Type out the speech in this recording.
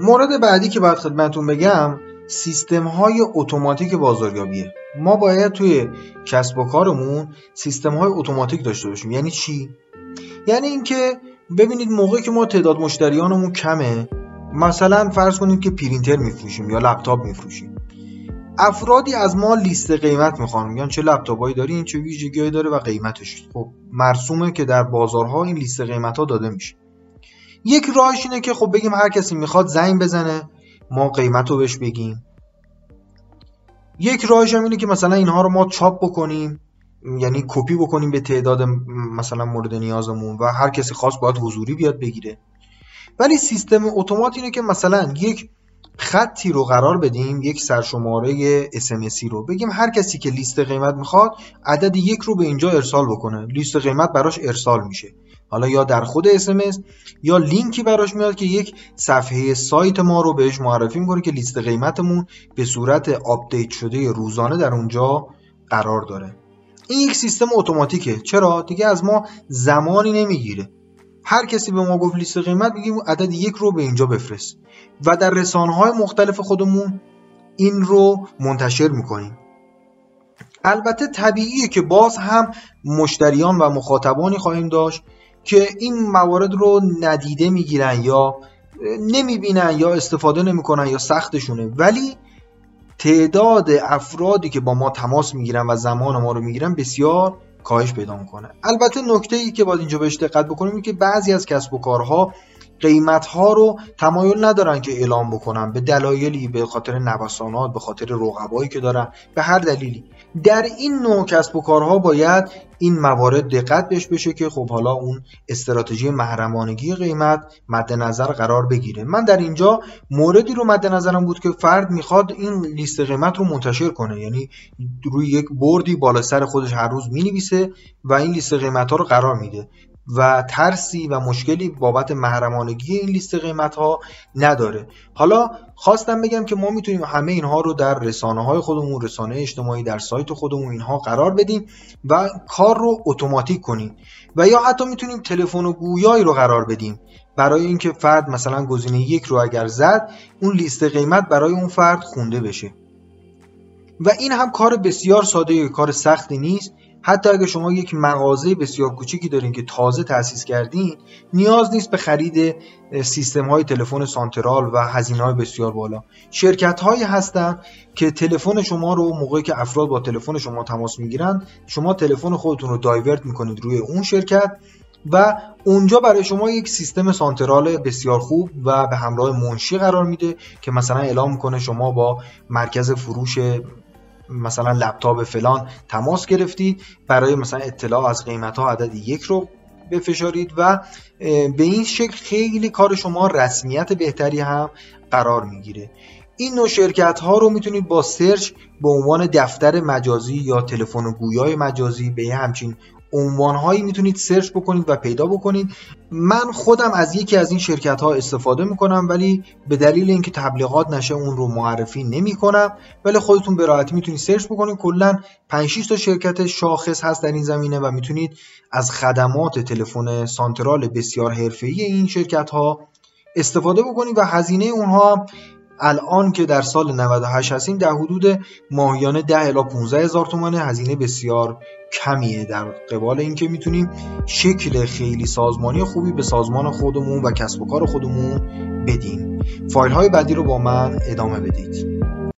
مورد بعدی که باید خدمتون بگم سیستم های اتوماتیک بازاریابیه. ما باید توی کسب و کارمون سیستم های اتوماتیک داشته باشیم. یعنی چی؟ یعنی اینکه ببینید موقعی که ما تعداد مشتریانمون کمه مثلا فرض کنید که پرینتر میفروشیم یا لپتاپ میفروشیم. افرادی از ما لیست قیمت می‌خوان. میگن چه لپتاپایی داری؟ این چه ویژگیهایی داره و قیمتش. خب مرسومه که در بازارها این لیست قیمت ها داده میشه. یک راهش اینه که خب بگیم هر کسی می‌خواد زنگ بزنه ما قیمت رو بهش بگیم یک راهش هم اینه که مثلا اینها رو ما چاپ بکنیم یعنی کپی بکنیم به تعداد مثلا مورد نیازمون و هر کسی خواست باید حضوری بیاد بگیره. ولی سیستم اتومات اینه که مثلا یک خطی رو قرار بدیم یک سرشماره اسمسی رو. بگیم هر کسی که لیست قیمت می‌خواد عدد یک رو به اینجا ارسال بکنه. لیست قیمت براش ارسال میشه. حالا یا در خود اسمس یا لینکی براش میاد که یک صفحه سایت ما رو بهش معرفی می‌کنه که لیست قیمتمون به صورت آپدیت شده روزانه در اونجا قرار داره. این یک سیستم اتوماتیکه. چرا؟ دیگه از ما زمانی نمی‌گیره. هر کسی به ما گفت لیست قیمت میگیم عدد یک رو به اینجا بفرست. و در رسانه های مختلف خودمون این رو منتشر می‌کنیم. البته طبیعیه که باز هم مشتریان و مخاطبانی خواهیم داشت که این موارد رو ندیده می‌گیرن یا نمی‌بینن یا استفاده نمی‌کنن یا سختشونه. ولی تعداد افرادی که با ما تماس می‌گیرن و زمان ما رو می‌گیرن بسیار کاهش پیدا می‌کنه. البته نکته ای که باید اینجا بهش دقت بکنیم که بعضی از کسب و کارها قیمت ها رو تمایل ندارن که اعلام بکنن به دلایلی به خاطر نوسانات به خاطر رقبایی که دارن به هر دلیلی. در این نوع کسب و کارها باید این موارد دقت بهش بشه که خب حالا اون استراتژی محرمانگی قیمت مد نظر قرار بگیره. من در اینجا موردی رو مد نظرم بود که فرد می‌خواد این لیست قیمت رو منتشر کنه. یعنی روی یک بردی بالا سر خودش هر روز می‌نویسه و این لیست قیمت ها رو قرار میده. و ترسی و مشکلی بابت محرمانگی این لیست قیمت ها نداره. حالا خواستم بگم که ما می‌تونیم همه اینها رو در رسانه های خودمون رسانه اجتماعی در سایت خودمون اینها قرار بدیم و کار رو اتوماتیک کنیم و یا حتی می‌تونیم تلفن و گویایی رو قرار بدیم. برای اینکه فرد مثلا گزینه یک رو اگر زد اون لیست قیمت برای اون فرد خونده بشه. و این هم کار بسیار ساده کار سختی نیست. حتی اگه شما یک مغازه بسیار کوچیکی دارین که تازه تأسیس کردین نیاز نیست به خرید سیستم های تلفن سانترال و هزینه های بسیار بالا. شرکت هایی هستن که تلفن شما رو موقعی که افراد با تلفن شما تماس می‌گیرن شما تلفن خودتون رو دایورت می‌کنید روی اون شرکت و اونجا برای شما یک سیستم سانترال بسیار خوب و به همراه منشی قرار میده که مثلا اعلام می‌کنه شما با مرکز فروش مثلا لپتاپ فلان تماس گرفتید برای مثلا اطلاع از قیمت ها عدد یک رو بفشارید و به این شکل خیلی کار شما رسمیت بهتری هم قرار می‌گیره. این نوع شرکت ها رو می‌تونید با سرچ به عنوان دفتر مجازی یا تلفن گویای مجازی به همچین هایی می‌تونید سرچ بکنید و پیدا بکنید. من خودم از یکی از این شرکت ها استفاده می‌کنم ولی به دلیل اینکه تبلیغات نشه اون رو معرفی نمی کنم ولی خودتون به راحتی می‌تونید سرچ بکنید. کلا 5 تا شرکت شاخص هست در این زمینه و می‌تونید از خدمات تلفن سانترال بسیار حرفه‌ای این شرکت ها استفاده بکنید و هزینه اونها الان که در سال 98 هستیم در حدود ماهیانه 10 الی 15 هزار تومانه. هزینه بسیار کمیه در قبال اینکه می‌تونیم شکل خیلی سازمانی خوبی به سازمان خودمون و کسب و کار خودمون بدیم. فایل های بعدی رو با من ادامه بدید.